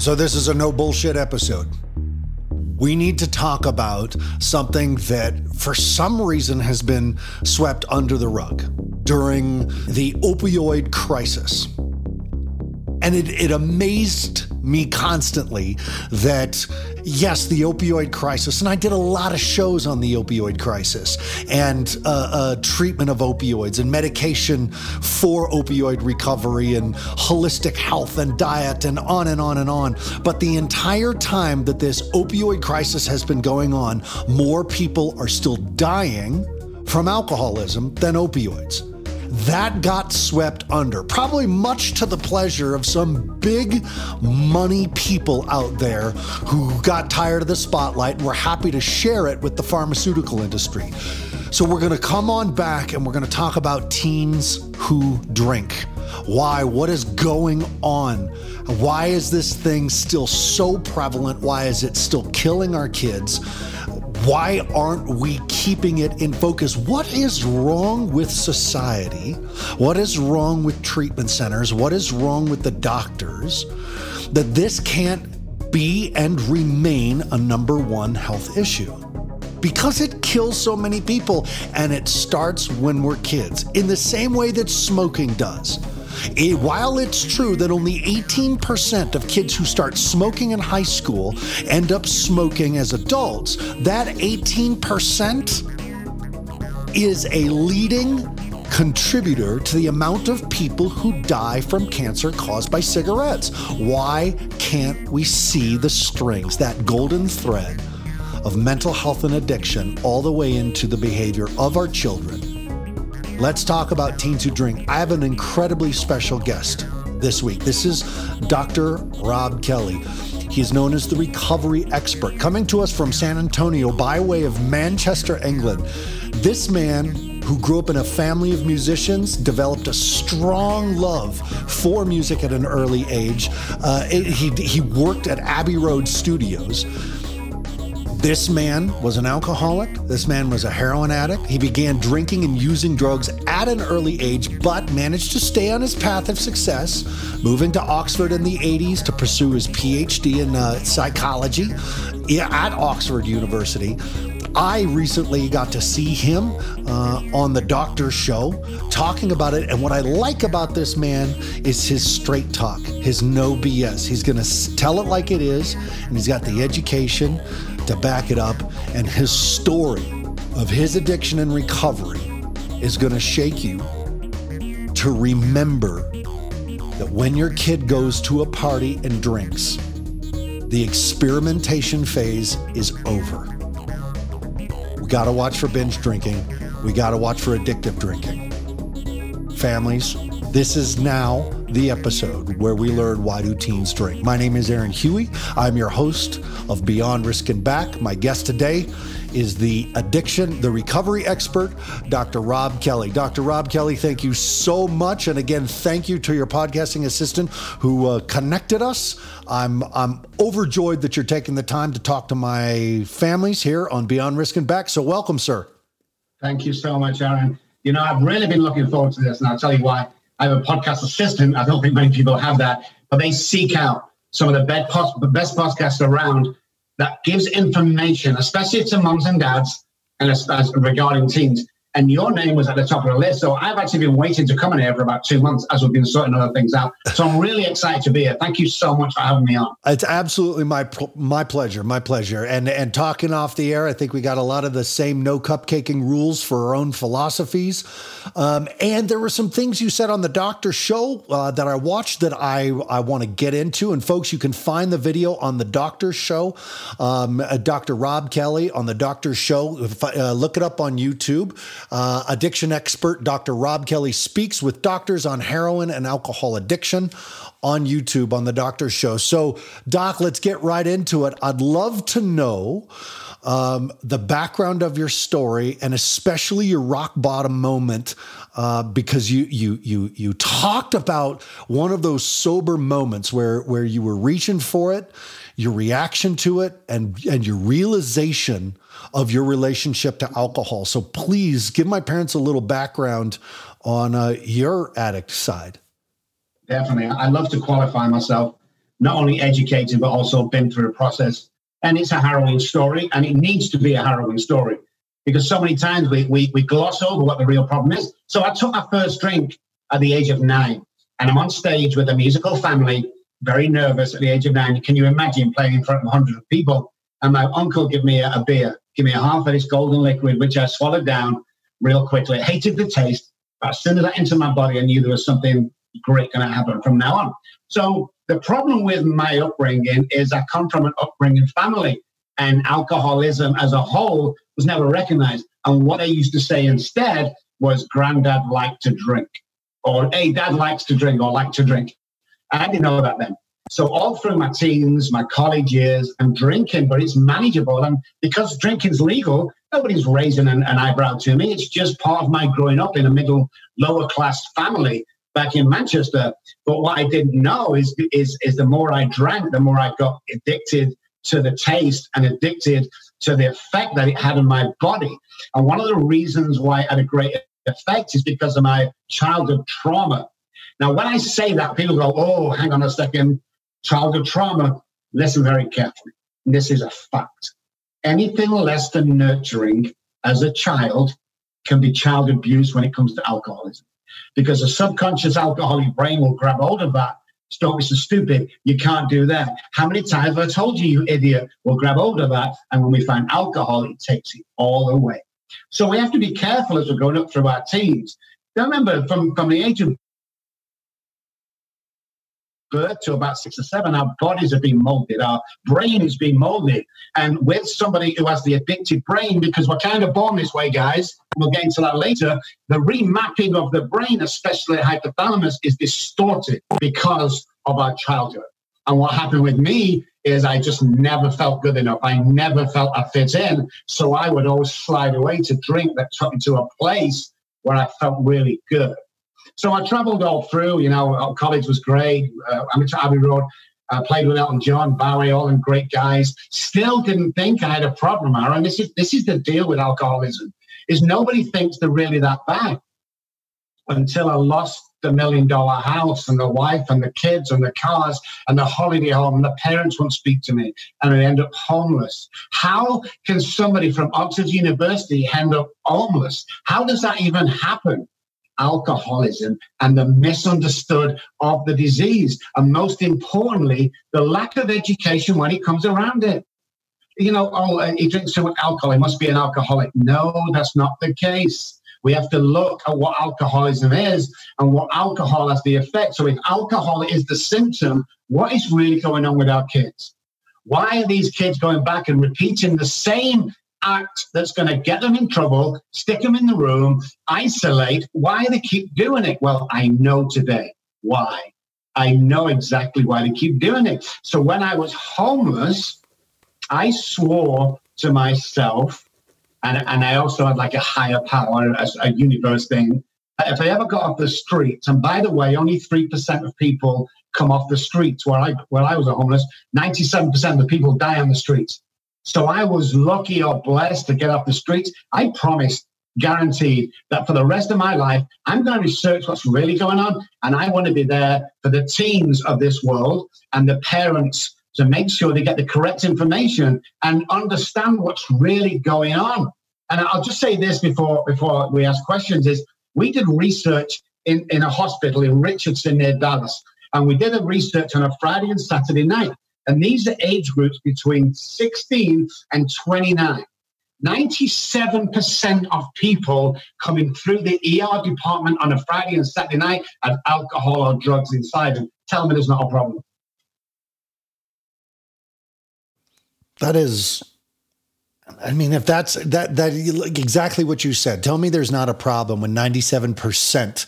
So, this is a no bullshit episode. We need to talk about something that, for some reason, has been swept under the rug during the opioid crisis. And it, it amazed me constantly that, yes, the opioid crisis, and I did a lot of shows on the opioid crisis and uh, uh, treatment of opioids and medication for opioid recovery and holistic health and diet and on and on and on. But the entire time that this opioid crisis has been going on, more people are still dying from alcoholism than opioids that got swept under, probably much to the pleasure of some big money people out there who got tired of the spotlight and were happy to share it with the pharmaceutical industry. So, we're going to come on back and we're going to talk about teens who drink. Why? What is going on? Why is this thing still so prevalent? Why is it still killing our kids? Why aren't we keeping it in focus? What is wrong with society? What is wrong with treatment centers? What is wrong with the doctors that this can't be and remain a number one health issue? Because it kills so many people and it starts when we're kids, in the same way that smoking does. It, while it's true that only 18% of kids who start smoking in high school end up smoking as adults, that 18% is a leading contributor to the amount of people who die from cancer caused by cigarettes. Why can't we see the strings, that golden thread of mental health and addiction, all the way into the behavior of our children? Let's talk about teens who drink. I have an incredibly special guest this week. This is Dr. Rob Kelly. He is known as the recovery expert, coming to us from San Antonio by way of Manchester, England. This man who grew up in a family of musicians, developed a strong love for music at an early age. Uh, he, he worked at Abbey Road Studios. This man was an alcoholic. This man was a heroin addict. He began drinking and using drugs at an early age, but managed to stay on his path of success, moving to Oxford in the 80s to pursue his PhD in uh, psychology at Oxford University. I recently got to see him uh, on the doctor's show talking about it. And what I like about this man is his straight talk, his no BS. He's going to tell it like it is, and he's got the education to back it up. And his story of his addiction and recovery is going to shake you to remember that when your kid goes to a party and drinks, the experimentation phase is over. We got to watch for binge drinking. We got to watch for addictive drinking. Families, this is now the episode where we learn why do teens drink. My name is Aaron Huey. I'm your host of Beyond Risk and Back. My guest today is the addiction, the recovery expert, Dr. Rob Kelly. Dr. Rob Kelly, thank you so much. And again, thank you to your podcasting assistant who uh, connected us. I'm, I'm overjoyed that you're taking the time to talk to my families here on Beyond Risk and Back. So, welcome, sir. Thank you so much, Aaron. You know, I've really been looking forward to this, and I'll tell you why. I have a podcast assistant. I don't think many people have that, but they seek out some of the best, best podcasts around that gives information, especially to moms and dads and as, as regarding teens and your name was at the top of the list. So I've actually been waiting to come in here for about two months as we've been sorting other things out. So I'm really excited to be here. Thank you so much for having me on. It's absolutely my my pleasure, my pleasure. And and talking off the air, I think we got a lot of the same no cupcaking rules for our own philosophies. Um, and there were some things you said on the doctor show uh, that I watched that I I want to get into. And folks, you can find the video on the doctor show, um, uh, Dr. Rob Kelly on the doctor show. Uh, look it up on YouTube. Uh, addiction expert Dr. Rob Kelly speaks with doctors on heroin and alcohol addiction on YouTube on the Doctor Show. So, Doc, let's get right into it. I'd love to know um, the background of your story and especially your rock bottom moment. Uh, because you you you you talked about one of those sober moments where where you were reaching for it, your reaction to it, and and your realization of your relationship to alcohol. So please give my parents a little background on uh, your addict side. Definitely. I love to qualify myself, not only educated, but also been through a process. And it's a harrowing story, and it needs to be a harrowing story because so many times we, we, we gloss over what the real problem is. So I took my first drink at the age of nine, and I'm on stage with a musical family, very nervous at the age of nine. Can you imagine playing in front of hundreds of people? And my uncle gave me a, a beer, give me a half of this golden liquid, which I swallowed down real quickly. I hated the taste, but as soon as I entered my body, I knew there was something great going to happen from now on. So the problem with my upbringing is I come from an upbringing family, and alcoholism as a whole was never recognized. And what I used to say instead was, "Granddad liked to drink," or "Hey, Dad likes to drink," or "Like to drink." I didn't know that then. So all through my teens, my college years, I'm drinking, but it's manageable. And because drinking's legal, nobody's raising an, an, eyebrow to me. It's just part of my growing up in a middle, lower class family back in Manchester. But what I didn't know is, is, is the more I drank, the more I got addicted to the taste and addicted to the effect that it had on my body. And one of the reasons why it had a great effect is because of my childhood trauma. Now, when I say that, people go, oh, hang on a second, childhood trauma. Listen very carefully. This is a fact. Anything less than nurturing as a child can be child abuse when it comes to alcoholism. Because a subconscious alcoholic brain will grab hold of that Stop be so stupid. You can't do that. How many times have I told you, you idiot? We'll grab hold of that. And when we find alcohol, it takes it all away. So we have to be careful as we're going up through our teens. Now remember, from, from the age of birth to about six or seven, our bodies are being molded, our brain is being molded. And with somebody who has the addicted brain, because we're kind of born this way, guys, we'll get into that later, the remapping of the brain, especially hypothalamus, is distorted because of our childhood. And what happened with me is I just never felt good enough. I never felt I fit in. So I would always slide away to drink that took me to a place where I felt really good. So I traveled all through, you know, college was great. Uh, Amateur Abbey Road, uh, played with Elton John, Bowie, all them great guys. Still didn't think I had a problem, Aaron. This is, this is the deal with alcoholism, is nobody thinks they're really that bad until I lost the million dollar house and the wife and the kids and the cars and the holiday home and the parents won't speak to me and I end up homeless. How can somebody from Oxford University end up homeless? How does that even happen? Alcoholism and the misunderstood of the disease. And most importantly, the lack of education when it comes around it. You know, oh, uh, he drinks too much alcohol, he must be an alcoholic. No, that's not the case. We have to look at what alcoholism is and what alcohol has the effect. So, if alcohol is the symptom, what is really going on with our kids? Why are these kids going back and repeating the same act that's going to get them in trouble, stick them in the room, isolate. Why they keep doing it? Well, I know today why. I know exactly why they keep doing it. So when I was homeless, I swore to myself, and, and I also had like a higher power, a, a universe thing. If I ever got off the streets, and by the way, only 3% of people come off the streets where I where I was a homeless, 97% of the people die on the streets. So I was lucky or blessed to get off the streets. I promised, guaranteed, that for the rest of my life, I'm going to research what's really going on. And I want to be there for the teens of this world and the parents to make sure they get the correct information and understand what's really going on. And I'll just say this before before we ask questions is we did research in, in a hospital in Richardson near Dallas. And we did a research on a Friday and Saturday night. And these are age groups between 16 and 29. 97% of people coming through the ER department on a Friday and Saturday night have alcohol or drugs inside them. Tell me there's not a problem. That is I mean, if that's that that exactly what you said. Tell me there's not a problem when 97%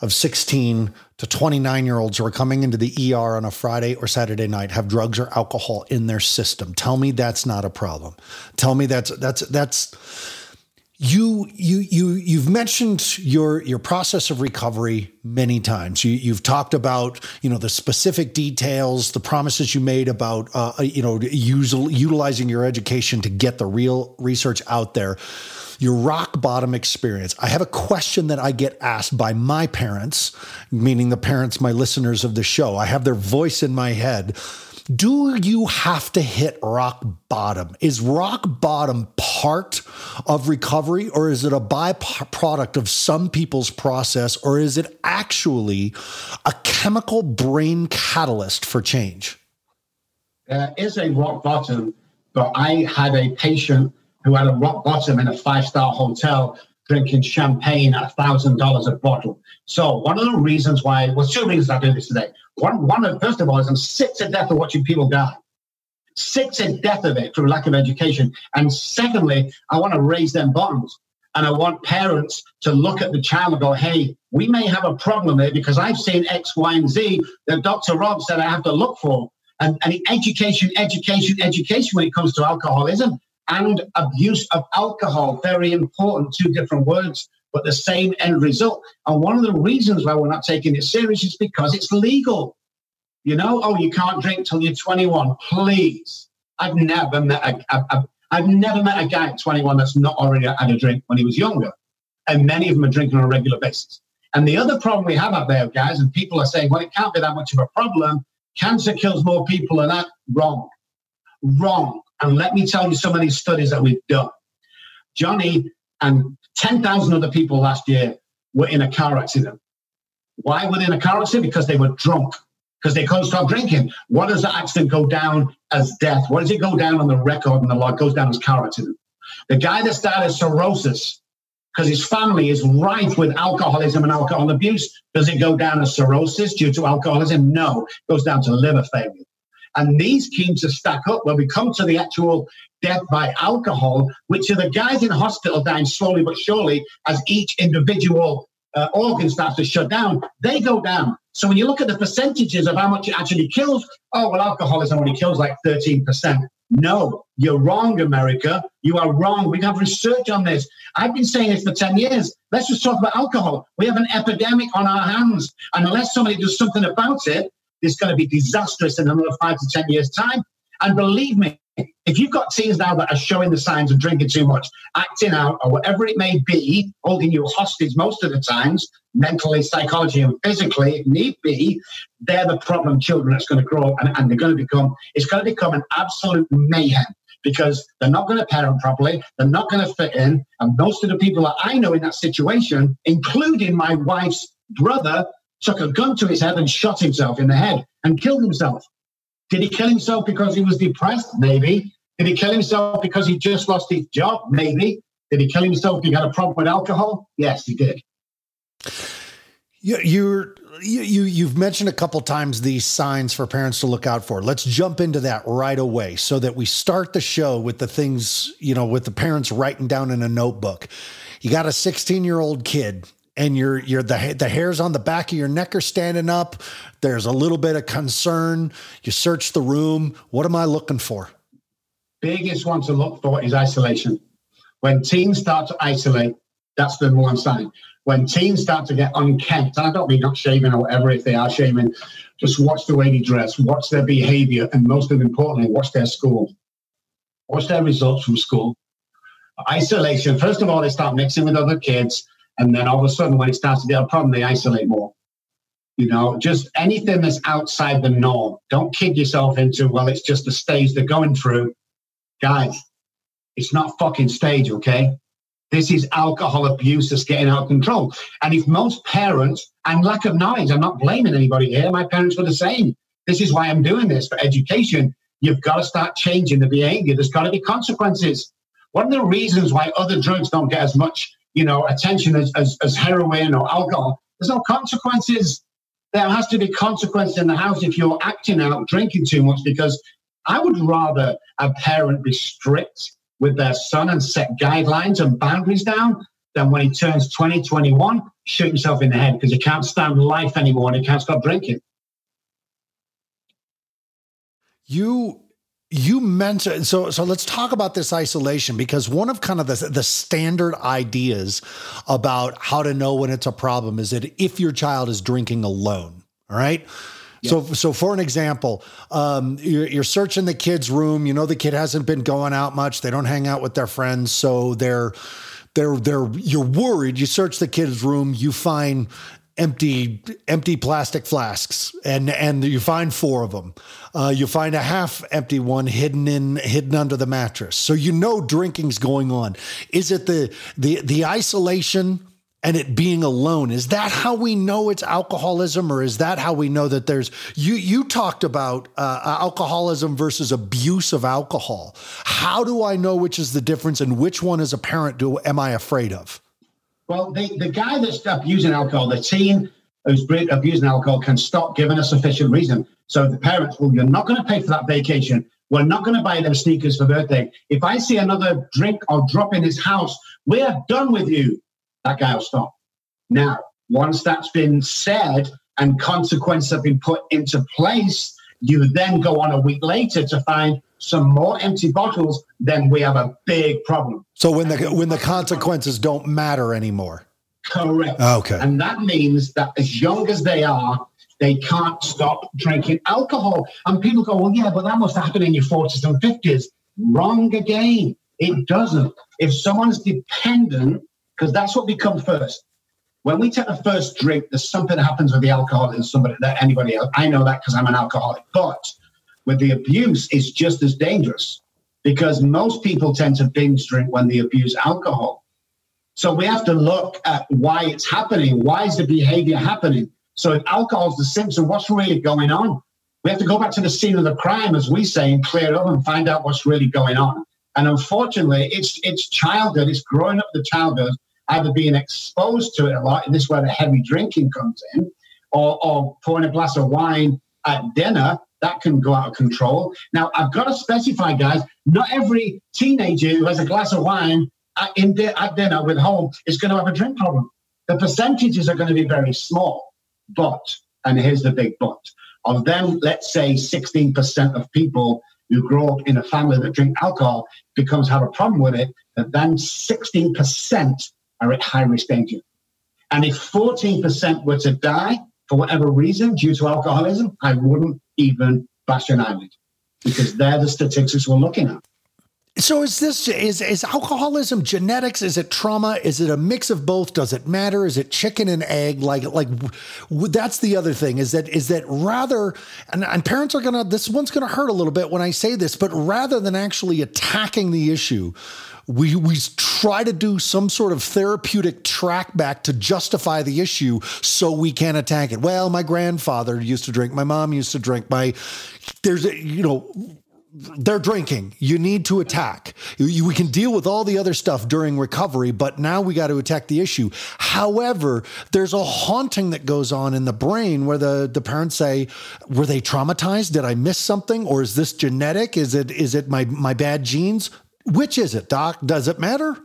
of 16 to 29 year olds who are coming into the ER on a Friday or Saturday night have drugs or alcohol in their system. Tell me that's not a problem. Tell me that's that's that's you you you you've mentioned your your process of recovery many times. You you've talked about you know the specific details, the promises you made about uh, you know use, utilizing your education to get the real research out there. Your rock bottom experience. I have a question that I get asked by my parents, meaning the parents, my listeners of the show. I have their voice in my head. Do you have to hit rock bottom? Is rock bottom part of recovery or is it a byproduct of some people's process or is it actually a chemical brain catalyst for change? There is a rock bottom, but I had a patient who had a rock bottom in a five star hotel drinking champagne at thousand dollars a bottle. So one of the reasons why, well, two reasons I do this today. One, one first of all is I'm sick to death of watching people die. Sick to death of it through lack of education. And secondly, I want to raise them bottoms. And I want parents to look at the child and go, hey, we may have a problem there because I've seen X, Y, and Z that Dr. Rob said I have to look for. And, and education, education, education when it comes to alcoholism and abuse of alcohol. Very important, two different words, but the same end result. And one of the reasons why we're not taking it serious is because it's legal. You know, oh, you can't drink till you're 21. Please. I've never met a, I've never met a guy at 21 that's not already had a drink when he was younger. And many of them are drinking on a regular basis. And the other problem we have out there, guys, and people are saying, well, it can't be that much of a problem. Cancer kills more people than that. Wrong. Wrong. And let me tell you some of these studies that we've done. Johnny and 10,000 other people last year were in a car accident. Why were they in a car accident? Because they were drunk, because they couldn't stop drinking. What does the accident go down as death? What does it go down on the record and the law? It goes down as car accident. The guy that of cirrhosis, because his family is rife with alcoholism and alcohol abuse, does it go down as cirrhosis due to alcoholism? No, it goes down to liver failure. And these seem to stack up when we come to the actual death by alcohol, which are the guys in hospital dying slowly but surely as each individual uh, organ starts to shut down, they go down. So when you look at the percentages of how much it actually kills, oh, well, alcoholism only kills like 13%. No, you're wrong, America. You are wrong. We have research on this. I've been saying this for 10 years. Let's just talk about alcohol. We have an epidemic on our hands. And unless somebody does something about it, it's going to be disastrous in another five to 10 years' time. And believe me, if you've got teens now that are showing the signs of drinking too much, acting out, or whatever it may be, holding you hostage most of the times, mentally, psychologically, and physically, if need be, they're the problem children that's going to grow and, and they're going to become, it's going to become an absolute mayhem because they're not going to parent properly, they're not going to fit in. And most of the people that I know in that situation, including my wife's brother, took a gun to his head and shot himself in the head and killed himself. Did he kill himself because he was depressed? Maybe. Did he kill himself because he just lost his job? Maybe. Did he kill himself because he had a problem with alcohol? Yes, he did. You, you're you you've mentioned a couple times these signs for parents to look out for. Let's jump into that right away so that we start the show with the things, you know, with the parents writing down in a notebook. You got a 16-year-old kid and your your the the hairs on the back of your neck are standing up. There's a little bit of concern. You search the room. What am I looking for? Biggest one to look for is isolation. When teens start to isolate, that's the one sign. When teens start to get unkempt, I don't mean not shaving or whatever, if they are shaving, just watch the way they dress, watch their behavior, and most importantly, watch their school. Watch their results from school. Isolation, first of all, they start mixing with other kids and then all of a sudden, when it starts to get a problem, they isolate more. You know, just anything that's outside the norm. Don't kid yourself into, well, it's just the stage they're going through. Guys, it's not fucking stage, okay? This is alcohol abuse that's getting out of control. And if most parents, and lack of knowledge, I'm not blaming anybody here, my parents were the same. This is why I'm doing this for education. You've got to start changing the behavior. There's got to be consequences. One of the reasons why other drugs don't get as much you know, attention as, as, as heroin or alcohol. There's no consequences. There has to be consequence in the house if you're acting out, drinking too much, because I would rather a parent be strict with their son and set guidelines and boundaries down than when he turns 20, 21, shoot himself in the head because he can't stand life anymore and he can't stop drinking. You you mentioned so so let's talk about this isolation because one of kind of the the standard ideas about how to know when it's a problem is that if your child is drinking alone all right So, so for an example, um, you're, you're, searching the kid's room. You know the kid hasn't been going out much. They don't hang out with their friends, so they're they're they're you're worried. You search the kid's room, you find empty empty plastic flasks. And and you find four of them. Uh, you find a half empty one hidden in hidden under the mattress. So you know drinking's going on. Is it the the the isolation and it being alone? Is that how we know it's alcoholism or is that how we know that there's you you talked about uh, alcoholism versus abuse of alcohol. How do i know which is the difference and which one as a parent do am i afraid of well, the, the guy that stopped using alcohol, the teen who's abusing alcohol, can stop giving a sufficient reason. So the parents, well, you're not going to pay for that vacation. We're not going to buy them sneakers for birthday. If I see another drink or drop in his house, we're done with you. That guy will stop. Now, once that's been said and consequences have been put into place, you then go on a week later to find some more empty bottles, then we have a big problem. So when the when the consequences don't matter anymore. Correct. Okay. And that means that as young as they are, they can't stop drinking alcohol. And people go, well, yeah, but that must happen in your 40s and 50s. Wrong again. It doesn't. If someone's dependent, because that's what we come first. When we take the first drink, there's something that happens with the alcohol in somebody that anybody else. I know that because I'm an alcoholic. But with the abuse, it's just as dangerous because most people tend to binge drink when they abuse alcohol. So we have to look at why it's happening. Why is the behavior happening? So if alcohol is the symptom, what's really going on? We have to go back to the scene of the crime, as we say, and clear it up and find out what's really going on. And unfortunately, it's it's childhood, it's growing up the childhood, either being exposed to it a lot, and this is where the heavy drinking comes in, or, or pouring a glass of wine at dinner that can go out of control. Now, I've got to specify, guys, not every teenager who has a glass of wine at, in at dinner with home is going to have a drink problem. The percentages are going to be very small. But, and here's the big but, of them, let's say 16% of people who grow up in a family that drink alcohol becomes have a problem with it, that then 16% are at high risk danger. And if 14% were to die for whatever reason due to alcoholism, I wouldn't even bash an eyelid because they're the statistics we're looking at. So is this is is alcoholism genetics? Is it trauma? Is it a mix of both? Does it matter? Is it chicken and egg? Like like that's the other thing is that is that rather and, and parents are gonna this one's gonna hurt a little bit when I say this, but rather than actually attacking the issue, we we try to do some sort of therapeutic track back to justify the issue so we can attack it. Well, my grandfather used to drink, my mom used to drink, my there's a you know they're drinking. You need to attack. We can deal with all the other stuff during recovery, but now we got to attack the issue. However, there's a haunting that goes on in the brain where the, the parents say, were they traumatized? Did I miss something? Or is this genetic? Is it, is it my, my bad genes? Which is it, Doc? Does it matter?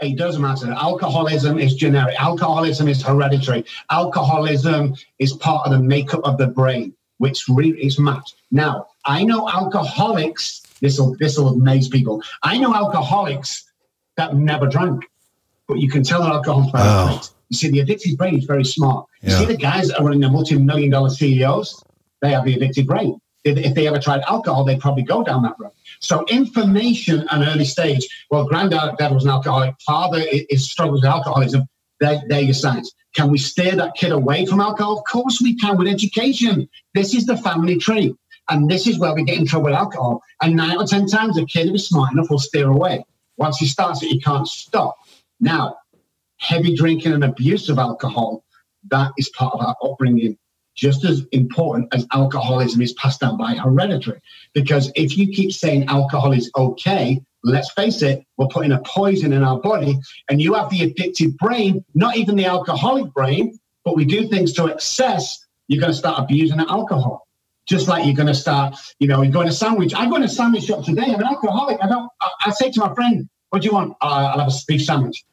It doesn't matter. Alcoholism is generic. Alcoholism is hereditary. Alcoholism is part of the makeup of the brain, which really is matched. Now, I know alcoholics. This will this will amaze people. I know alcoholics that never drank, but you can tell an alcoholics by oh. You see, the addicted brain is very smart. You yeah. see the guys that are running the multi-million dollar CEOs, they have the addicted brain. If, if they ever tried alcohol, they'd probably go down that road. So information at an early stage, well, granddad dad was an alcoholic, father is, struggles with alcoholism, they're, they're your signs. Can we steer that kid away from alcohol? Of course we can with education. This is the family tree. And this is where we get in trouble with alcohol. And nine or 10 times a kid who is smart enough will steer away. Once he starts it, he can't stop. Now, heavy drinking and abuse of alcohol, that is part of our upbringing just as important as alcoholism is passed down by hereditary. Because if you keep saying alcohol is okay, let's face it, we're putting a poison in our body, and you have the addicted brain, not even the alcoholic brain, but we do things to excess, you're going to start abusing the alcohol. Just like you're going to start, you know, you're going to sandwich. I go in a sandwich shop today. I'm an alcoholic. I don't. I, I say to my friend, "What do you want?" Uh, I'll have a beef sandwich.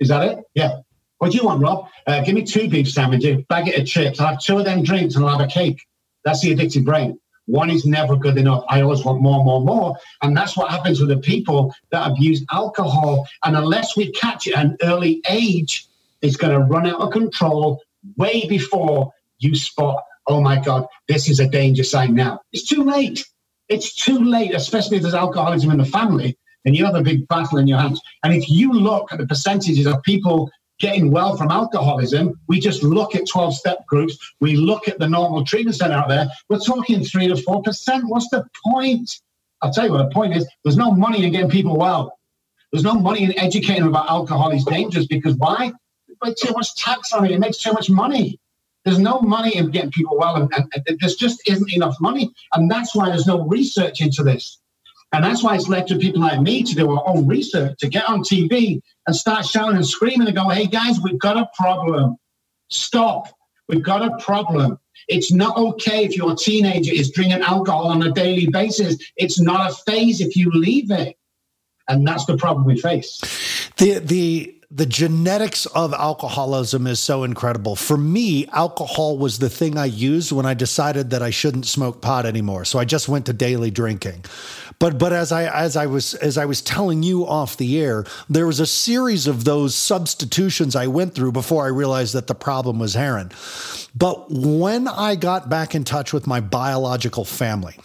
Is that it? Yeah. What do you want, Rob? Uh, give me two beef sandwiches, bag of chips. I'll have two of them drinks and I'll have a cake. That's the addicted brain. One is never good enough. I always want more, more, more. And that's what happens with the people that abuse alcohol. And unless we catch it at an early age, it's going to run out of control way before you spot, oh my God, this is a danger sign now. It's too late. It's too late, especially if there's alcoholism in the family, and you have a big battle in your hands. And if you look at the percentages of people getting well from alcoholism, we just look at 12 step groups, we look at the normal treatment center out there, we're talking 3 to 4%. What's the point? I'll tell you what the point is there's no money in getting people well. There's no money in educating them about alcohol is dangerous because why? There's too much tax on it. It makes too much money. There's no money in getting people well, and, and, and there just isn't enough money. And that's why there's no research into this. And that's why it's led to people like me to do our own research, to get on TV and start shouting and screaming and go, hey guys, we've got a problem. Stop. We've got a problem. It's not okay if your teenager is drinking alcohol on a daily basis. It's not a phase if you leave it. And that's the problem we face. The the the genetics of alcoholism is so incredible. For me, alcohol was the thing I used when I decided that I shouldn't smoke pot anymore. So I just went to daily drinking. But but as I as I was as I was telling you off the air, there was a series of those substitutions I went through before I realized that the problem was heroin. But when I got back in touch with my biological family,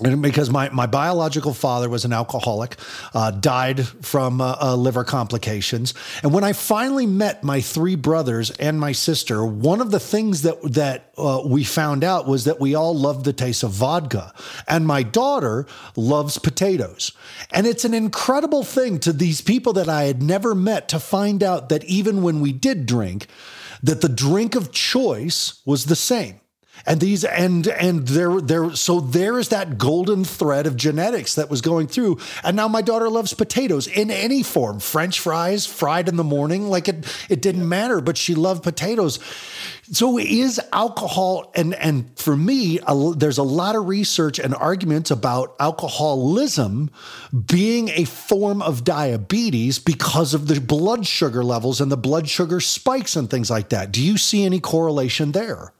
because my, my biological father was an alcoholic, uh, died from uh, uh, liver complications. And when I finally met my three brothers and my sister, one of the things that, that uh, we found out was that we all loved the taste of vodka. And my daughter loves potatoes. And it's an incredible thing to these people that I had never met to find out that even when we did drink, that the drink of choice was the same and these and and there there so there is that golden thread of genetics that was going through. And now my daughter loves potatoes in any form french fries fried in the morning like it it didn't matter but she loved potatoes. So is alcohol and and for me a, there's a lot of research and arguments about alcoholism being a form of diabetes because of the blood sugar levels and the blood sugar spikes and things like that. Do you see any correlation there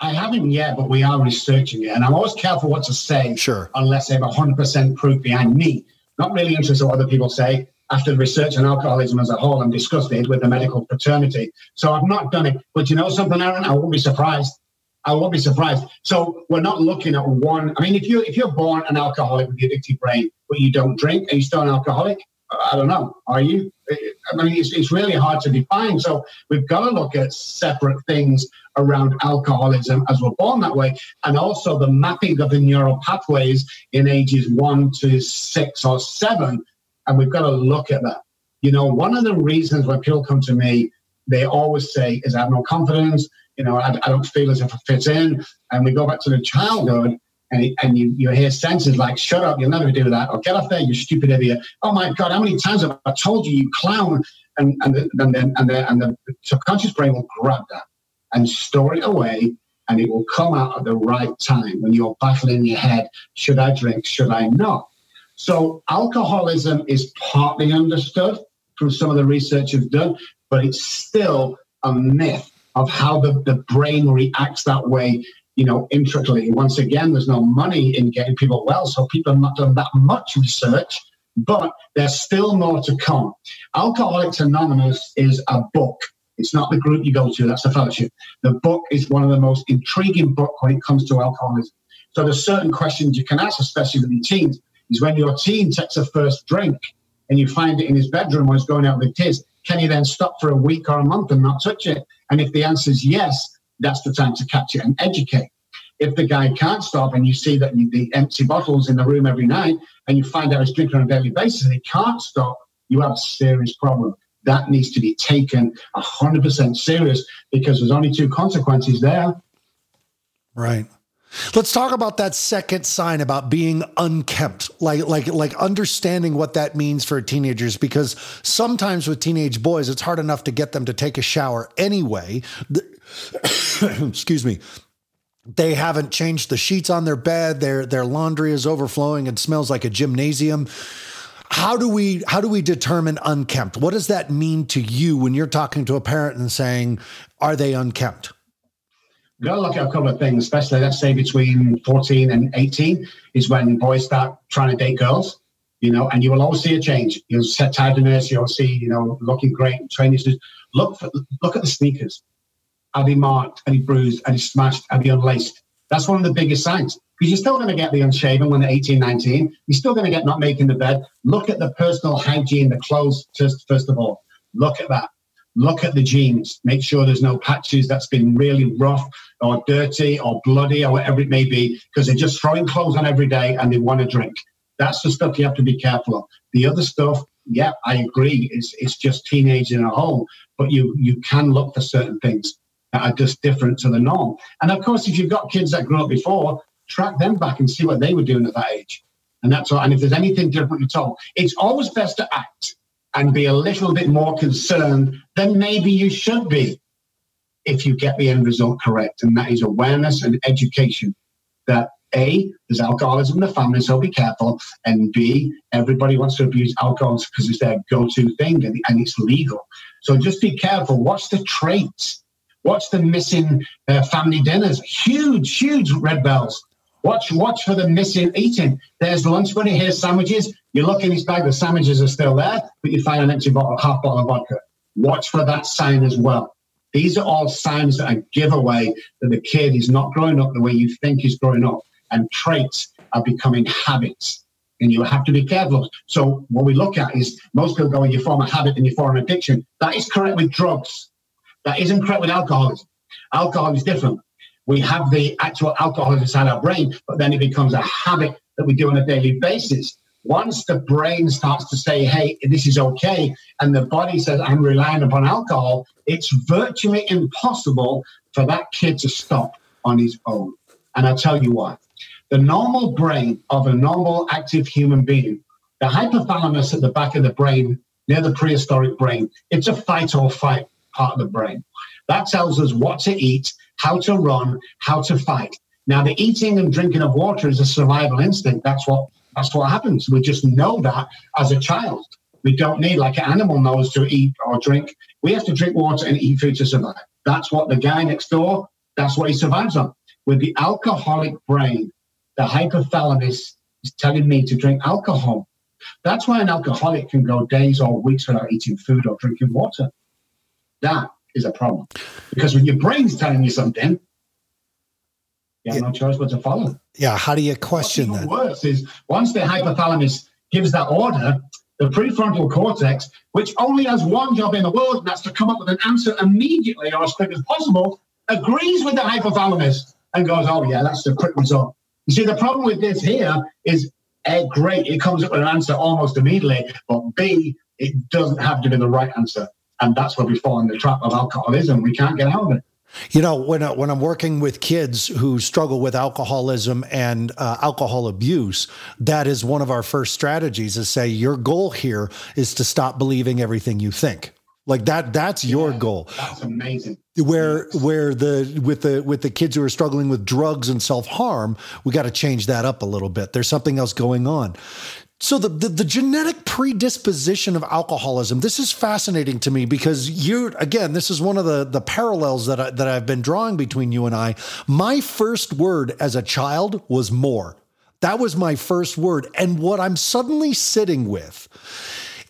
I haven't yet, but we are researching it. And I'm always careful what to say sure. unless I have 100% proof behind me. Not really interested in what other people say. After the research on alcoholism as a whole, I'm disgusted with the medical fraternity. So I've not done it. But you know something, Aaron? I won't be surprised. I won't be surprised. So we're not looking at one. I mean, if you if you're born an alcoholic with the addictive brain, but you don't drink, are you still an alcoholic? I don't know. Are you? I mean, it's, it's really hard to define. So we've got to look at separate things around alcoholism as we're born that way, and also the mapping of the neural pathways in ages one to six or seven. And we've got to look at that. You know, one of the reasons when people come to me, they always say, is I have no confidence. You know, I, I don't feel as if I fit in. And we go back to the childhood and, and you, you hear sentences like, shut up, you'll never do that, or get off there, you stupid idiot. Oh my God, how many times have I told you, you clown? And, and, the, and, the, and, the, and the subconscious brain will grab that and store it away, and it will come out at the right time when you're battling your head should I drink, should I not? So, alcoholism is partly understood from some of the research you've done, but it's still a myth of how the, the brain reacts that way you know, intricately. Once again, there's no money in getting people well, so people have not done that much research, but there's still more to come. Alcoholics Anonymous is a book. It's not the group you go to, that's a fellowship. The book is one of the most intriguing books when it comes to alcoholism. So there's certain questions you can ask, especially with your teens, is when your teen takes a first drink and you find it in his bedroom or he's going out with kids, can you then stop for a week or a month and not touch it? And if the answer is yes, that's the time to catch it and educate. If the guy can't stop and you see that the empty bottles in the room every night and you find out he's drinking on a daily basis and he can't stop, you have a serious problem. That needs to be taken 100% serious because there's only two consequences there. Right. Let's talk about that second sign about being unkempt, like like like understanding what that means for teenagers. Because sometimes with teenage boys, it's hard enough to get them to take a shower anyway. excuse me. They haven't changed the sheets on their bed. Their their laundry is overflowing and smells like a gymnasium. How do we how do we determine unkempt? What does that mean to you when you're talking to a parent and saying, "Are they unkempt?" To look at a couple of things, especially let's say between 14 and 18 is when boys start trying to date girls, you know, and you will always see a change. You'll set tidiness, you'll see, you know, looking great, training. Look for, look at the sneakers. Are they marked? Are they bruised? Are they smashed? Are they unlaced? That's one of the biggest signs because you're still going to get the unshaven when they're 18, 19. You're still going to get not making the bed. Look at the personal hygiene, the clothes, just first of all. Look at that. Look at the jeans. Make sure there's no patches that's been really rough or dirty or bloody or whatever it may be because they're just throwing clothes on every day and they want to drink. That's the stuff you have to be careful of. The other stuff, yeah, I agree. It's it's just teenage in a whole, but you you can look for certain things that are just different to the norm. And of course, if you've got kids that grew up before, track them back and see what they were doing at that age. And that's all. And if there's anything different at all, it's always best to act and be a little bit more concerned than maybe you should be if you get the end result correct. And that is awareness and education that A, there's alcoholism in the family, so be careful. And B, everybody wants to abuse alcohol because it's their go to thing and, and it's legal. So just be careful. Watch the traits. Watch the missing uh, family dinners. Huge, huge red bells. Watch, watch for the missing eating. There's lunch money. Here's sandwiches. You look in his bag, the sandwiches are still there, but you find an empty bottle, half bottle of vodka. Watch for that sign as well. These are all signs that are giveaway that the kid is not growing up the way you think he's growing up, and traits are becoming habits. And you have to be careful. So what we look at is most people go, you form a habit and you form an addiction. That is correct with drugs. That isn't correct with alcoholism. Alcohol is different. We have the actual alcohol inside our brain, but then it becomes a habit that we do on a daily basis. Once the brain starts to say, hey, this is okay, and the body says, I'm relying upon alcohol, it's virtually impossible for that kid to stop on his own. And I'll tell you why. The normal brain of a normal active human being, the hypothalamus at the back of the brain, near the prehistoric brain, it's a fight or fight part of the brain. That tells us what to eat, how to run, how to fight. Now, the eating and drinking of water is a survival instinct. That's what that's what happens. We just know that as a child. We don't need, like an animal knows to eat or drink. We have to drink water and eat food to survive. That's what the guy next door, that's what he survives on. With the alcoholic brain, the hypothalamus is telling me to drink alcohol. That's why an alcoholic can go days or weeks without eating food or drinking water. That is a problem. Because when your brain's telling you something, you have yeah. no choice but to follow. Yeah, how do you question What's that? Worse is once the hypothalamus gives that order, the prefrontal cortex, which only has one job in the world, and that's to come up with an answer immediately or as quick as possible, agrees with the hypothalamus and goes, "Oh yeah, that's the quick result." You see, the problem with this here is, A, great, it comes up with an answer almost immediately, but B, it doesn't have to be the right answer, and that's where we fall in the trap of alcoholism. We can't get out of it. You know, when I, when I'm working with kids who struggle with alcoholism and uh, alcohol abuse, that is one of our first strategies. Is say your goal here is to stop believing everything you think. Like that. That's your yeah, goal. That's amazing. Where where the with the with the kids who are struggling with drugs and self harm, we got to change that up a little bit. There's something else going on. So the, the, the genetic predisposition of alcoholism. This is fascinating to me because you again. This is one of the the parallels that I, that I've been drawing between you and I. My first word as a child was more. That was my first word, and what I'm suddenly sitting with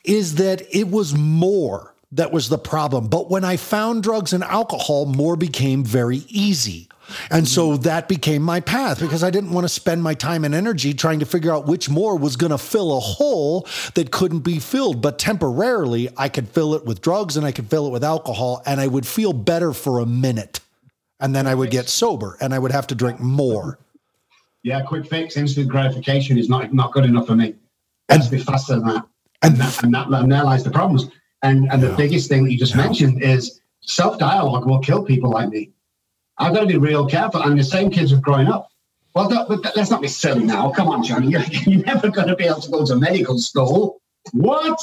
is that it was more that was the problem. But when I found drugs and alcohol, more became very easy. And so that became my path because I didn't want to spend my time and energy trying to figure out which more was going to fill a hole that couldn't be filled. But temporarily, I could fill it with drugs and I could fill it with alcohol, and I would feel better for a minute. And then I would get sober and I would have to drink more. Yeah, quick fix, instant gratification is not not good enough for me. Has to be faster than that. And, that, and, that, and there lies the problems. And, and the biggest thing that you just yeah. mentioned is self dialogue will kill people like me. I've got to be real careful. And the same kids are growing up. Well, let's not be silly now. Come on, Johnny. You're, you're never going to be able to go to medical school. What?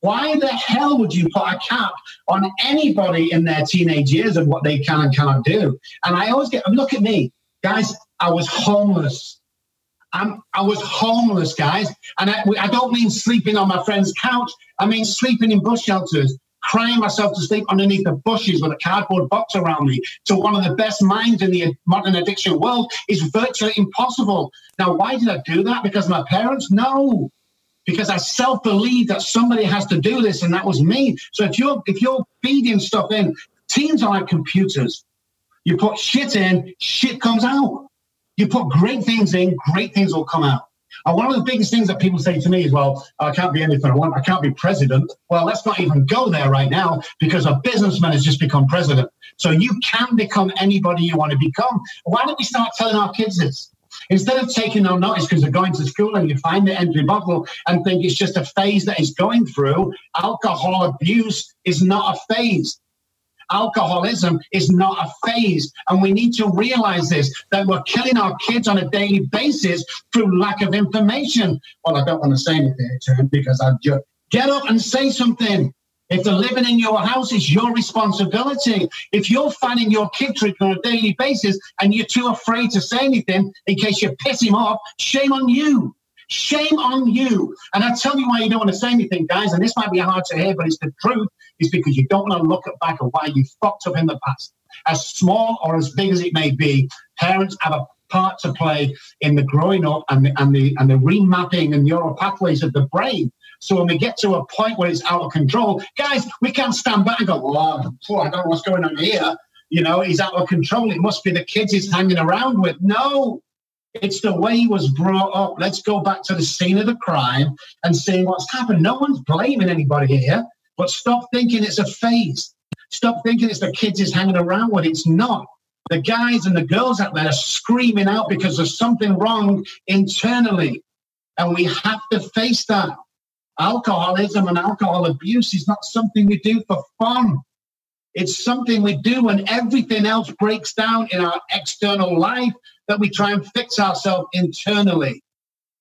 Why the hell would you put a cap on anybody in their teenage years of what they can and cannot do? And I always get, look at me, guys, I was homeless. I'm, I was homeless, guys. And I, I don't mean sleeping on my friend's couch. I mean sleeping in bus shelters crying myself to sleep underneath the bushes with a cardboard box around me to one of the best minds in the modern addiction world is virtually impossible. Now, why did I do that? Because my parents? No. Because I self believe that somebody has to do this, and that was me. So if you're if you're feeding stuff in, teens are like computers. You put shit in, shit comes out. You put great things in, great things will come out. And one of the biggest things that people say to me is, well, I can't be anything I want. I can't be president. Well, let's not even go there right now because a businessman has just become president. So you can become anybody you want to become. Why don't we start telling our kids this? Instead of taking no notice because they're going to school and you find the empty bottle and think it's just a phase that is going through, alcohol abuse is not a phase alcoholism is not a phase. And we need to realize this that we're killing our kids on a daily basis through lack of information. Well, I don't want to say anything because I just get up and say something. If they're living in your house, it's your responsibility. If you're finding your kid drinking on a daily basis and you're too afraid to say anything in case you piss him off, shame on you. Shame on you. And I tell you why you don't want to say anything, guys, and this might be hard to hear, but it's the truth, is because you don't want to look back at why you fucked up in the past. As small or as big as it may be, parents have a part to play in the growing up and the, and the and the remapping and neural pathways of the brain. So when we get to a point where it's out of control, guys, we can't stand back and go, "Well, oh, I don't know what's going on here." You know, he's out of control. It must be the kids he's hanging around with. No, it's the way he was brought up. Let's go back to the scene of the crime and see what's happened. No one's blaming anybody here, but stop thinking it's a phase. Stop thinking it's the kids is hanging around with. It's not. The guys and the girls out there are screaming out because there's something wrong internally. And we have to face that. Alcoholism and alcohol abuse is not something we do for fun. It's something we do when everything else breaks down in our external life that we try and fix ourselves internally.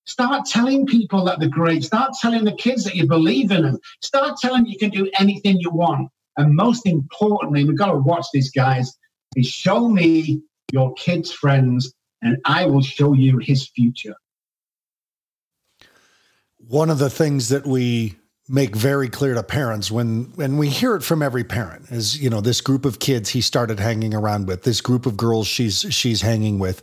Start telling people that they're great. Start telling the kids that you believe in them. Start telling you can do anything you want. And most importantly, we've got to watch these guys, is show me your kids' friends, and I will show you his future. One of the things that we make very clear to parents when and we hear it from every parent is you know this group of kids he started hanging around with this group of girls she's she's hanging with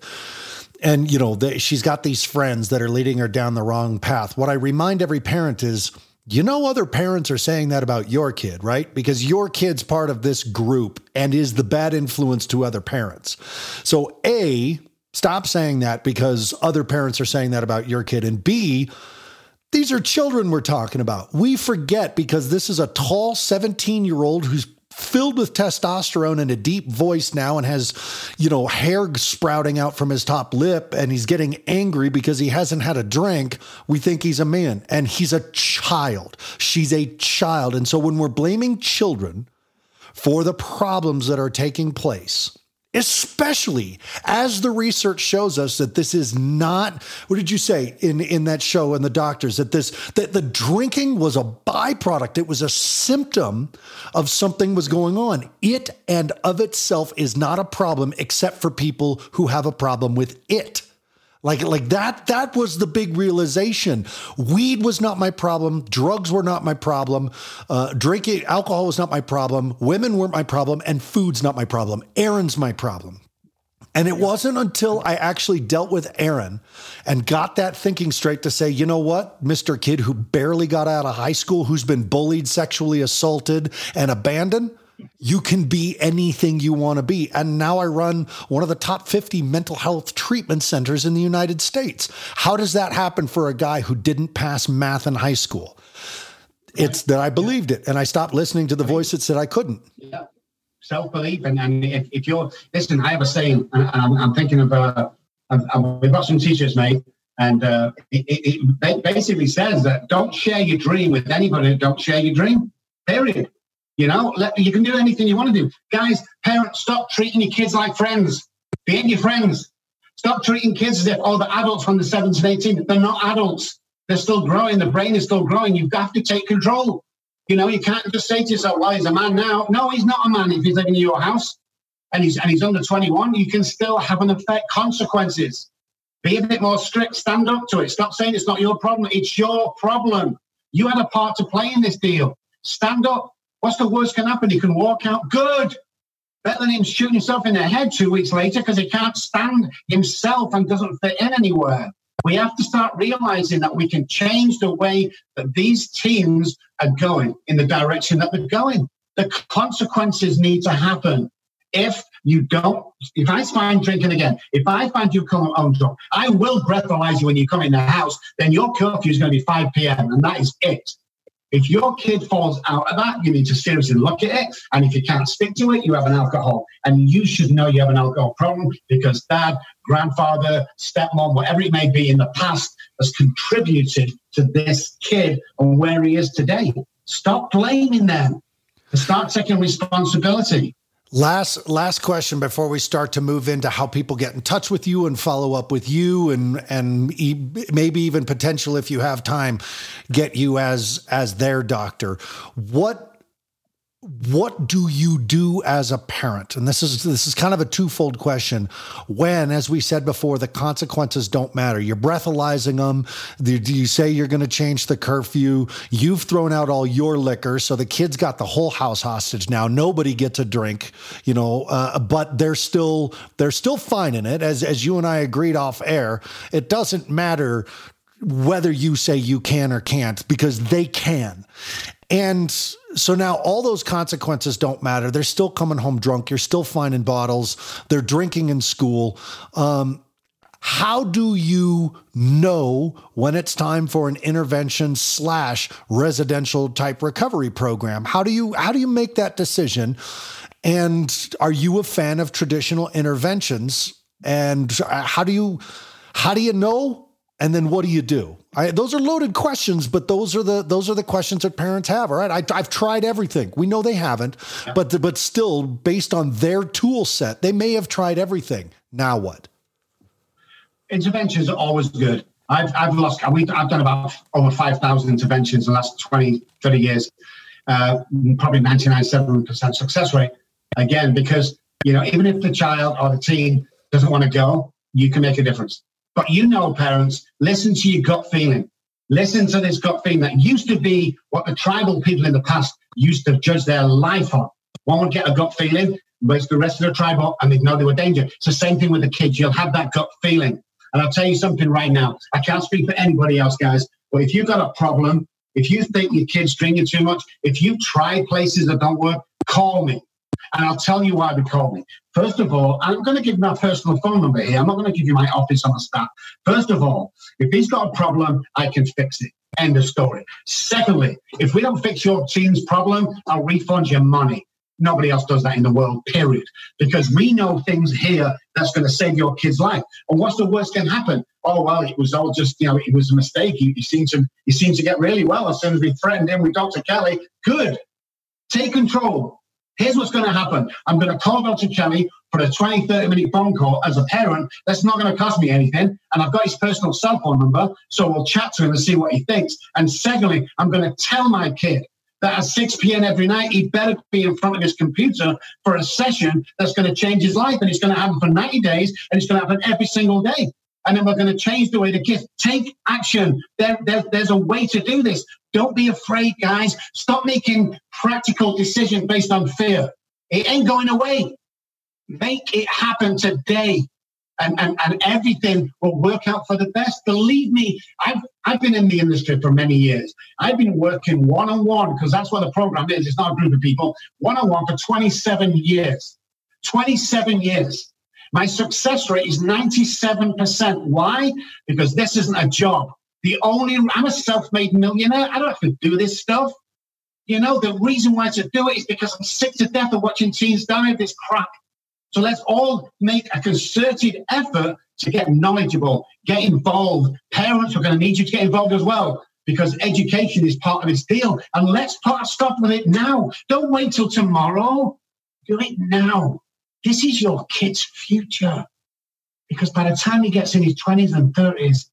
and you know they, she's got these friends that are leading her down the wrong path. What i remind every parent is you know other parents are saying that about your kid right? Because your kid's part of this group and is the bad influence to other parents. So a stop saying that because other parents are saying that about your kid. And b these are children we're talking about. We forget because this is a tall 17 year old who's filled with testosterone and a deep voice now and has, you know, hair sprouting out from his top lip and he's getting angry because he hasn't had a drink. We think he's a man and he's a child. She's a child. And so when we're blaming children for the problems that are taking place, especially as the research shows us that this is not what did you say in in that show and the doctors that this that the drinking was a byproduct. It was a symptom of something was going on. It and of itself is not a problem except for people who have a problem with it like, like that, that was the big realization. Weed was not my problem. Drugs were not my problem. Uh, drinking alcohol was not my problem. Women weren't my problem. And food's not my problem. Aaron's my problem. And it wasn't until I actually dealt with Aaron and got that thinking straight to say, you know what, Mr. Kid who barely got out of high school, who's been bullied, sexually assaulted, and abandoned, you can be anything you want to be. And now I run one of the top 50 mental health treatment centers in the United States. How does that happen for a guy who didn't pass math in high school? It's that I believed it and I stopped listening to the voice that said I couldn't. Yeah. Self belief. And, and if, if, you're, listen, I have a saying, and I'm, I'm thinking of, uh, I've, I've, we've got some t shirts made. And uh, it, it basically says that don't share your dream with anybody don't share your dream, period. You know, let, you can do anything you want to do. Guys, parents, stop treating your kids like friends. They ain't your friends. Stop treating kids as if, oh, the adults from the 17, 18. They're not adults. They're still growing. The brain is still growing. You've got to take control. You know, you can't just say to yourself, well, he's a man now. No, he's not a man if he's living in your house and he's, and he's under 21. You can still have an effect, consequences. Be a bit more strict. Stand up to it. Stop saying it's not your problem. It's your problem. You had a part to play in this deal. Stand up. What's the worst can happen? He can walk out. Good. Better than him shooting himself in the head two weeks later because he can't stand himself and doesn't fit in anywhere. We have to start realizing that we can change the way that these teams are going in the direction that they're going. The consequences need to happen. If you don't, if I find drinking again, if I find you come home drunk, I will breathalyze you when you come in the house. Then your curfew is going to be 5 p.m. and that is it. If your kid falls out of that, you need to seriously look at it. And if you can't stick to it, you have an alcohol. And you should know you have an alcohol problem because dad, grandfather, stepmom, whatever it may be in the past has contributed to this kid and where he is today. Stop blaming them. Start taking responsibility. Last last question before we start to move into how people get in touch with you and follow up with you and and maybe even potential if you have time get you as as their doctor. What what do you do as a parent? And this is this is kind of a twofold question. When as we said before the consequences don't matter. You're breathalyzing them do you say you're going to change the curfew? You've thrown out all your liquor so the kids got the whole house hostage now. Nobody gets a drink you know uh, but they're still they're still finding it. As as you and I agreed off air it doesn't matter whether you say you can or can't because they can and so now all those consequences don't matter. They're still coming home drunk. You're still finding bottles. They're drinking in school. Um, how do you know when it's time for an intervention slash residential type recovery program? How do you how do you make that decision? And are you a fan of traditional interventions? And how do you how do you know and then what do you do? I, those are loaded questions, but those are the those are the questions that parents have. All right, I, have tried everything. We know they haven't, yeah. but but still, based on their tool set, they may have tried everything. Now what? Interventions are always good. I've I've lost. We, I've done about over five thousand interventions in the last 20, 30 years. Uh, probably 99.7% success rate. Again, because you know, even if the child or the teen doesn't want to go, you can make a difference. But you know, parents, listen to your gut feeling. Listen to this gut feeling that used to be what the tribal people in the past used to judge their life on. One would get a gut feeling, whereas the rest of the tribe up and they'd know they were danger. It's the same thing with the kids. You'll have that gut feeling. And I'll tell you something right now. I can't speak for anybody else, guys, but if you've got a problem, if you think your kid's drinking too much, if you try places that don't work, call me. And I'll tell you why they called me. First of all, I'm going to give my personal phone number here. I'm not going to give you my office on the staff. First of all, if he's got a problem, I can fix it. End of story. Secondly, if we don't fix your team's problem, I'll refund your money. Nobody else does that in the world, period. Because we know things here that's going to save your kid's life. And what's the worst can happen? Oh well, it was all just you know, it was a mistake. He, he seemed to he seemed to get really well as soon as we threatened him with Dr. Kelly. Good. Take control. Here's what's going to happen. I'm going to call Dr. Kelly for a 20, 30 minute phone call as a parent. That's not going to cost me anything. And I've got his personal cell phone number. So we'll chat to him and see what he thinks. And secondly, I'm going to tell my kid that at 6 p.m. every night, he better be in front of his computer for a session that's going to change his life. And it's going to happen for 90 days and it's going to happen every single day and then we're going to change the way the kids take action. There, there, there's a way to do this. Don't be afraid, guys. Stop making practical decisions based on fear. It ain't going away. Make it happen today. And, and, and everything will work out for the best. Believe me, I've, I've been in the industry for many years. I've been working one on one because that's what the program is. It's not a group of people, one on one for 27 years. 27 years. My success rate is 97%. Why? Because this isn't a job. The only, I'm a self made millionaire. I don't have to do this stuff. You know, the reason why to do it is because I'm sick to death of watching teens die of this crap. So let's all make a concerted effort to get knowledgeable, get involved. Parents are going to need you to get involved as well because education is part of this deal. And let's a stop with it now. Don't wait till tomorrow. Do it now. This is your kid's future. Because by the time he gets in his 20s and 30s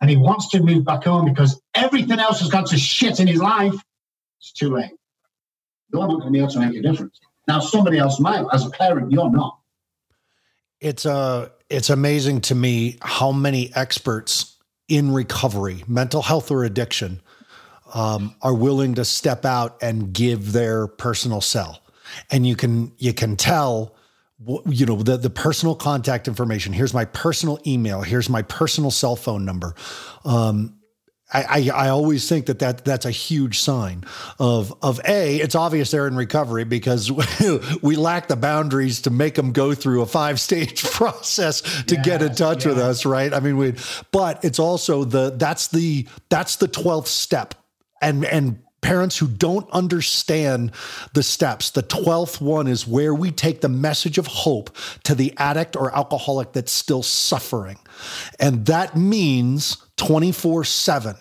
and he wants to move back home because everything else has gone to shit in his life, it's too late. You're not going to be able to make a difference. Now, somebody else might. As a parent, you're not. It's uh, it's amazing to me how many experts in recovery, mental health or addiction, um, are willing to step out and give their personal cell, and you can you can tell you know the the personal contact information. Here's my personal email. Here's my personal cell phone number. Um, I, I, I, always think that, that that's a huge sign of of a it's obvious they're in recovery because we lack the boundaries to make them go through a five stage process to yes, get in touch with us right? I mean we but it's also the that's the that's the 12th step. And and parents who don't understand the steps. The 12th one is where we take the message of hope to the addict or alcoholic that's still suffering. And that means 24 7.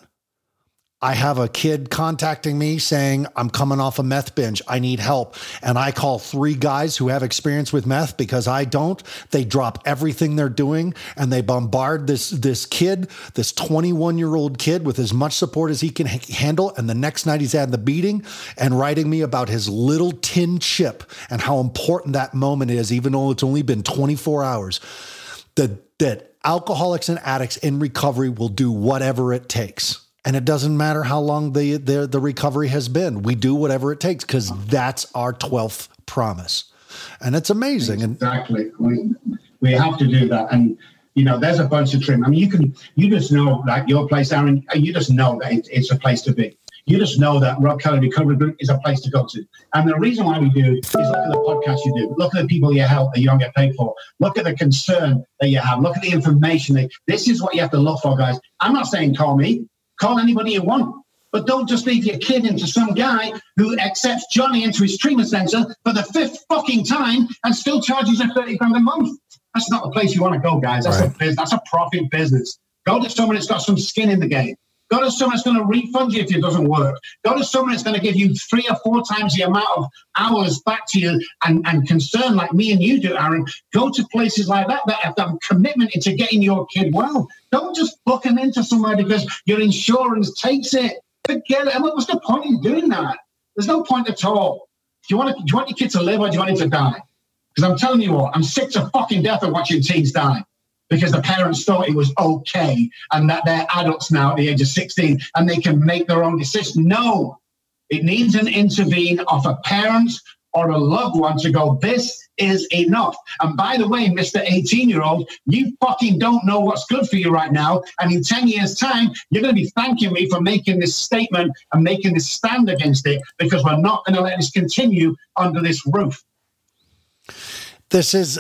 I have a kid contacting me saying, I'm coming off a meth binge. I need help. And I call three guys who have experience with meth because I don't. They drop everything they're doing and they bombard this, this kid, this 21 year old kid, with as much support as he can handle. And the next night he's had the beating and writing me about his little tin chip and how important that moment is, even though it's only been 24 hours. That, that alcoholics and addicts in recovery will do whatever it takes. And it doesn't matter how long the, the, the recovery has been. We do whatever it takes because that's our 12th promise. And it's amazing. Exactly. We, we have to do that. And, you know, there's a bunch of trim. I mean, you can, you just know that your place, Aaron, you just know that it, it's a place to be. You just know that Robb Kelly Recovery Group is a place to go to. And the reason why we do is look at the podcast you do. Look at the people you help that you don't get paid for. Look at the concern that you have. Look at the information. That, this is what you have to look for, guys. I'm not saying call me. Call anybody you want. But don't just leave your kid into some guy who accepts Johnny into his treatment center for the fifth fucking time and still charges you 30 grand a month. That's not the place you want to go, guys. That's, right. a, that's a profit business. Go to someone that's got some skin in the game. Go to someone that's going to refund you if it doesn't work. Go to someone that's going to give you three or four times the amount of hours back to you and, and concern like me and you do, Aaron. Go to places like that that have done commitment into getting your kid well. Don't just book them into somewhere because your insurance takes it. Forget it. I mean, what's the point in doing that? There's no point at all. Do you want to, do you want your kid to live or do you want him to die? Because I'm telling you what, I'm sick to fucking death of watching teens die because the parents thought it was okay and that they're adults now at the age of 16 and they can make their own decision. No, it needs an intervene of a parent or a loved one to go, this is enough. And by the way, Mr. 18 year old, you fucking don't know what's good for you right now. And in 10 years' time, you're going to be thanking me for making this statement and making this stand against it because we're not going to let this continue under this roof. This is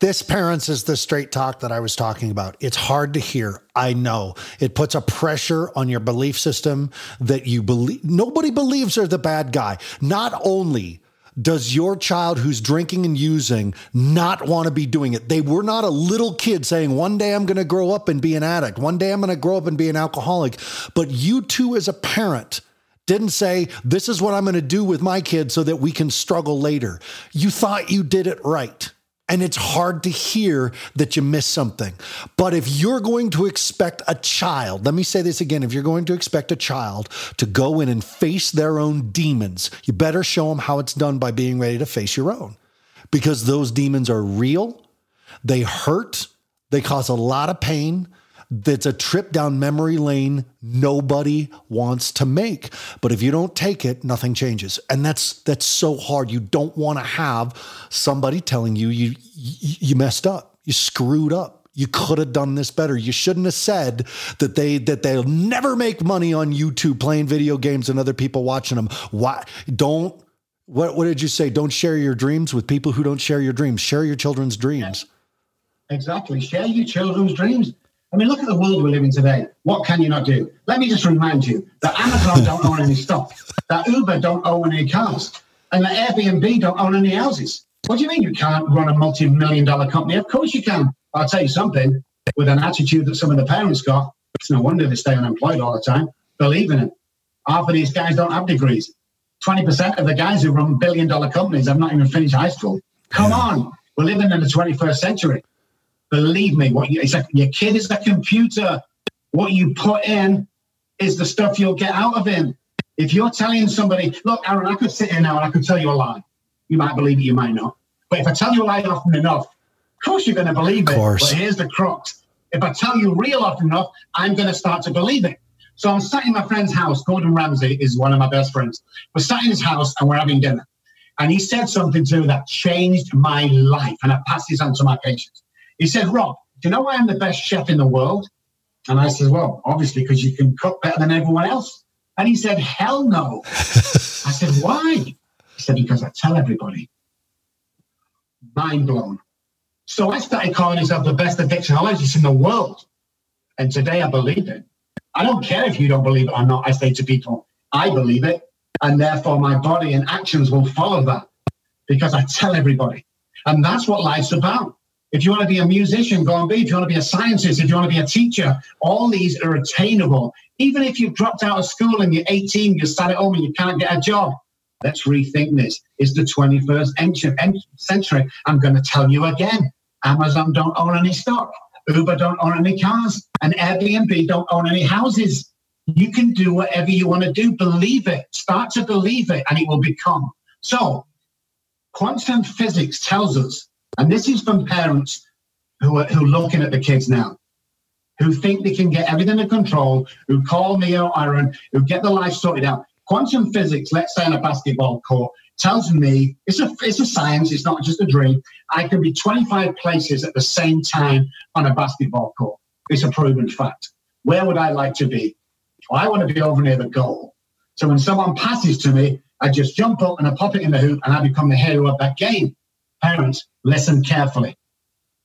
this parents is the straight talk that I was talking about. It's hard to hear. I know it puts a pressure on your belief system that you believe nobody believes they're the bad guy. Not only does your child who's drinking and using not want to be doing it? They were not a little kid saying, one day I'm going to grow up and be an addict. One day I'm going to grow up and be an alcoholic. But you too, as a parent, didn't say, this is what I'm going to do with my kid so that we can struggle later. You thought you did it right and it's hard to hear that you miss something. But if you're going to expect a child, let me say this again if you're going to expect a child to go in and face their own demons, you better show them how it's done by being ready to face your own because those demons are real, they hurt, they cause a lot of pain, that's a trip down memory lane nobody wants to make. But if you don't take it, nothing changes. And that's that's so hard. You don't want to have somebody telling you you you messed up. You screwed up. You could have done this better. You shouldn't have said that they that they'll never make money on YouTube playing video games and other people watching them. Why don't what what did you say? Don't share your dreams with people who don't share your dreams. Share your children's dreams. Exactly. Share your children's dreams. I mean, look at the world we live in today. What can you not do? Let me just remind you that Amazon don't own any stock, that Uber don't own any cars, and that Airbnb don't own any houses. What do you mean you can't run a multi-million dollar company? Of course you can. I'll tell you something. With an attitude that some of the parents got, it's no wonder they stay unemployed all the time. Believe in it. Half of these guys don't have degrees. 20% of the guys who run billion dollar companies have not even finished high school. Come on. We're living in the 21st century. Believe me, what you, it's like your kid is a computer. What you put in is the stuff you'll get out of him. If you're telling somebody, look, Aaron, I could sit here now and I could tell you a lie. You might believe it, you might not. But if I tell you a lie often enough, of course you're going to believe it. But here's the crux. If I tell you real often enough, I'm going to start to believe it. So I'm sat in my friend's house. Gordon Ramsay is one of my best friends. We're sat in his house and we're having dinner. And he said something to me that changed my life. And I passed this on to my patients. He said, Robb, do you know why I'm the best chef in the world? And I said, Well, obviously, because you can cook better than everyone else. And he said, Hell no. I said, Why? He said, Because I tell everybody. Mind blown. So I started calling myself the best addictionologist in the world. And today I believe it. I don't care if you don't believe it or not. I say to people, I believe it. And therefore my body and actions will follow that because I tell everybody. And that's what life's about. If you want to be a musician, go and be. If you want to be a scientist, if you want to be a teacher, all these are attainable. Even if you've dropped out of school and you're 18, you're sat at home and you can't get a job, let's rethink this. It's the 21st century. I'm going to tell you again Amazon don't own any stock, Uber don't own any cars, and Airbnb don't own any houses. You can do whatever you want to do. Believe it. Start to believe it, and it will become. So, quantum physics tells us and this is from parents who are, who are looking at the kids now, who think they can get everything under control, who call me or Aaron, who get their life sorted out. Quantum physics, let's say on a basketball court, tells me it's a it's a science, it's not just a dream. I can be 25 places at the same time on a basketball court. It's a proven fact. Where would I like to be? Well, I want to be over near the goal. So when someone passes to me, I just jump up and I pop it in the hoop and I become the hero of that game. Parents, listen carefully.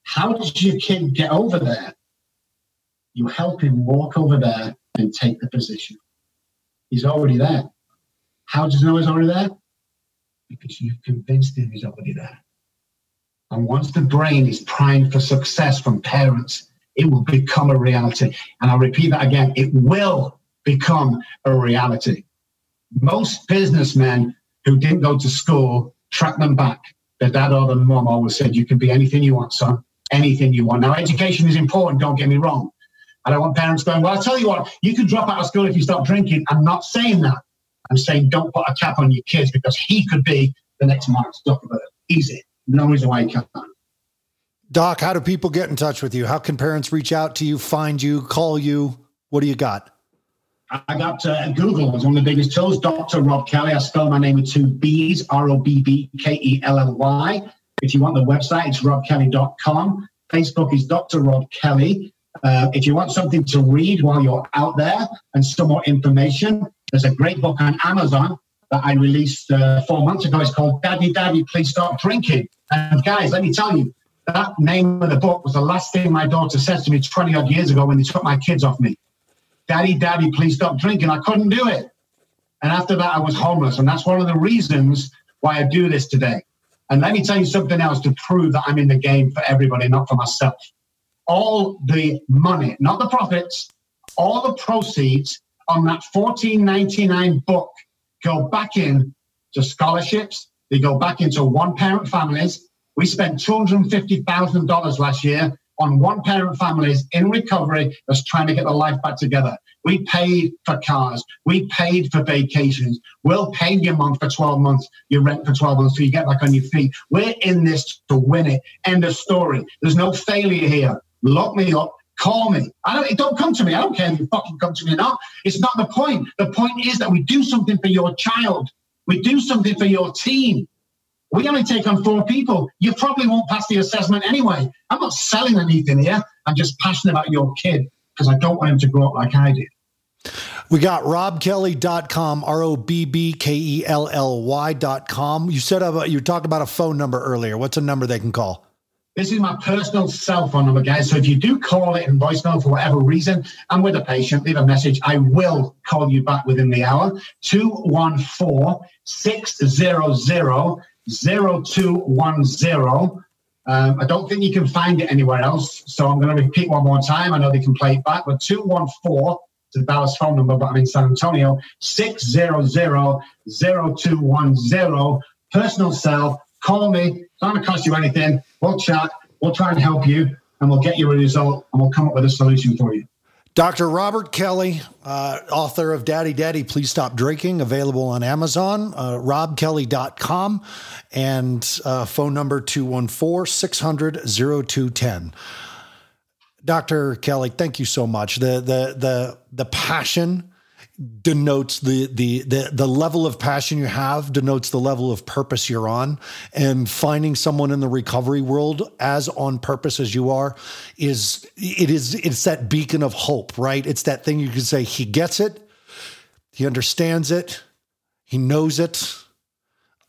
How does your kid get over there? You help him walk over there and take the position. He's already there. How does he know he's already there? Because you've convinced him he's already there. And once the brain is primed for success from parents, it will become a reality. And I'll repeat that again it will become a reality. Most businessmen who didn't go to school track them back the dad or the mom always said, You can be anything you want, son, anything you want. Now, education is important, don't get me wrong. I don't want parents going, Well, I'll tell you what, you can drop out of school if you stop drinking. I'm not saying that. I'm saying don't put a cap on your kids because he could be the next Mark Zuckerberg. Easy. No reason why he can't. Doc, how do people get in touch with you? How can parents reach out to you, find you, call you? What do you got? I got uh, Google was one of the biggest tools. Dr. Robb Kelly. I spell my name with two B's, R O B B K E L L Y. If you want the website, it's robbkelly.com. Facebook is Dr. Robb Kelly. Uh, if you want something to read while you're out there and some more information, there's a great book on Amazon that I released uh, four months ago. It's called Daddy, Daddy, Please Stop Drinking. And guys, let me tell you, that name of the book was the last thing my daughter said to me 20 odd years ago when they took my kids off me. Daddy, Daddy, please stop drinking. I couldn't do it. And after that, I was homeless. And that's one of the reasons why I do this today. And let me tell you something else to prove that I'm in the game for everybody, not for myself. All the money, not the profits, all the proceeds on that 1499 book go back in to scholarships. They go back into one parent families. We spent $250,000 last year on one parent families in recovery that's trying to get their life back together. We paid for cars. We paid for vacations. We'll pay your month for 12 months, your rent for 12 months so you get back on your feet. We're in this to win it. End of story. There's no failure here. Lock me up. Call me. I don't. Don't come to me. I don't care if you fucking come to me or not. It's not the point. The point is that we do something for your child. We do something for your team. We only take on four people. You probably won't pass the assessment anyway. I'm not selling anything here. I'm just passionate about your kid because I don't want him to grow up like I did. We got robbkelly.com, R O B B K E L L Y.com. You said about, you talked about a phone number earlier. What's a number they can call? This is my personal cell phone number, guys. So if you do call it in voicemail for whatever reason, I'm with a patient, leave a message. I will call you back within the hour. 214 600 0210. Um, I don't think you can find it anywhere else. So I'm going to repeat one more time. I know they can play it back, but 214 is the Dallas phone number, but I'm in San Antonio, 600 0210. Personal cell. Call me. It's not going to cost you anything. We'll chat. We'll try and help you, and we'll get you a result, and we'll come up with a solution for you. Dr. Robert Kelly, uh, author of Daddy Daddy, Please Stop Drinking, available on Amazon, uh, robbkelly.com, and uh, phone number 214 600 0210. Dr. Kelly, thank you so much. The, the, the, the passion denotes the, the the the level of passion you have denotes the level of purpose you're on. And finding someone in the recovery world as on purpose as you are is it is it's that beacon of hope right? It's that thing you can say he gets it. He understands it. He knows it.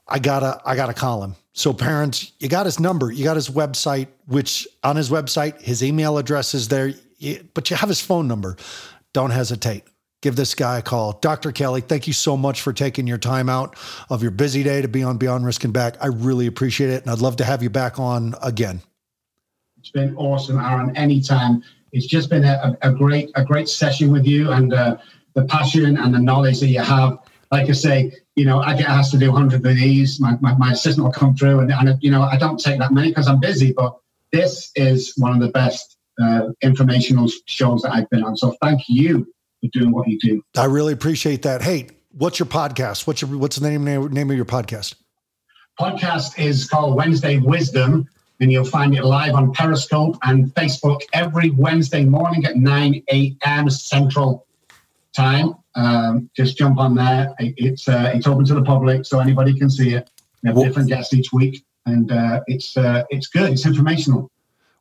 I gotta i gotta call him. So parents you got his number you got his website which on his website his email address is there. But you have his phone number. Don't hesitate give this guy a call. Dr. Kelly, thank you so much for taking your time out of your busy day to be on Beyond Risk and Back. I really appreciate it. And I'd love to have you back on again. It's been awesome, Aaron. Anytime. It's just been a, a great, a great session with you and uh, the passion and the knowledge that you have. Like I say, you know, I get asked to do 100 of these. My, my, my assistant will come through and, and, you know, I don't take that many because I'm busy, but this is one of the best uh, informational shows that I've been on. So thank you for doing what you do. I really appreciate that. Hey, what's your podcast? What's your what's the name name of your podcast? Podcast is called Wednesday Wisdom, and you'll find it live on Periscope and Facebook every Wednesday morning at 9 a.m. Central Time. Um, just jump on there. It's uh, it's open to the public, so anybody can see it. We have well, different guests each week, and uh, it's uh, it's good. It's informational.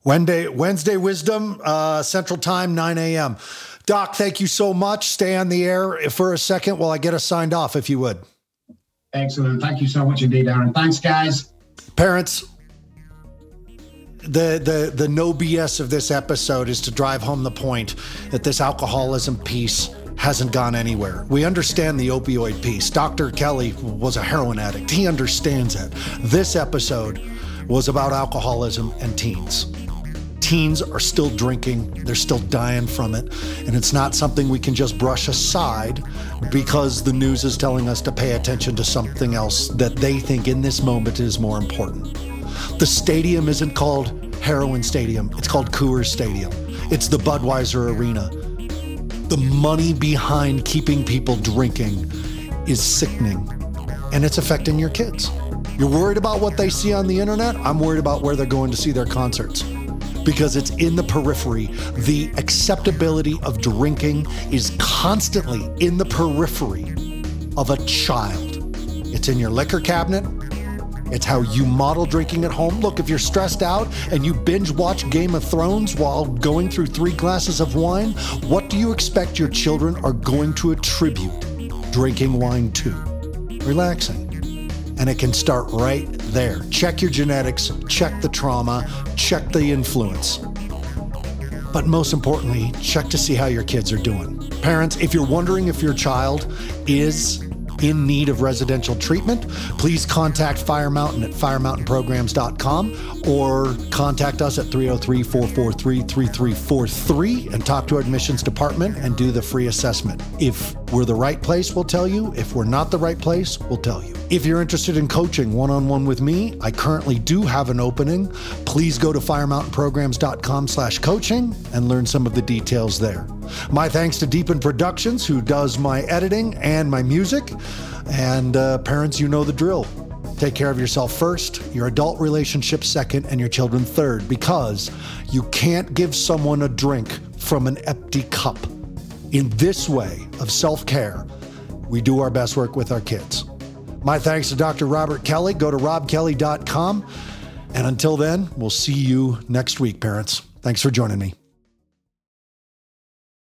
Wednesday Wednesday Wisdom uh, Central Time, 9 a.m. Doc, thank you so much. Stay on the air for a second while I get us signed off, if you would. Excellent. Thank you so much indeed, Aaron. Thanks, guys. Parents, the the the no BS of this episode is to drive home the point that this alcoholism piece hasn't gone anywhere. We understand the opioid piece. Dr. Kelly was a heroin addict. He understands it. This episode was about alcoholism and teens teens are still drinking, they're still dying from it. And it's not something we can just brush aside because the news is telling us to pay attention to something else that they think in this moment is more important. The stadium isn't called Heroin Stadium, it's called Coors Stadium. It's the Budweiser Arena. The money behind keeping people drinking is sickening, and it's affecting your kids. You're worried about what they see on the internet? I'm worried about where they're going to see their concerts because it's in the periphery. The acceptability of drinking is constantly in the periphery of a child. It's in your liquor cabinet. It's how you model drinking at home. Look, if you're stressed out and you binge watch Game of Thrones while going through three glasses of wine, what do you expect your children are going to attribute drinking wine to? Relaxing. And it can start right there. Check your genetics, check the trauma, check the influence. But most importantly, check to see how your kids are doing. Parents, if you're wondering if your child is in need of residential treatment, please contact Fire Mountain at firemountainprograms.com or contact us at 303 443 3343 and talk to our admissions department and do the free assessment. If we're the right place, we'll tell you. If we're not the right place, we'll tell you. If you're interested in coaching one on one with me, I currently do have an opening. Please go to firemountainprograms.com slash coaching and learn some of the details there. My thanks to Deepen Productions, who does my editing and my music. And uh, parents, you know the drill. Take care of yourself first, your adult relationship second, and your children third, because you can't give someone a drink from an empty cup. In this way of self care, we do our best work with our kids. My thanks to Dr. Robert Kelly. Go to robbkelly.com. And until then, we'll see you next week, parents. Thanks for joining me.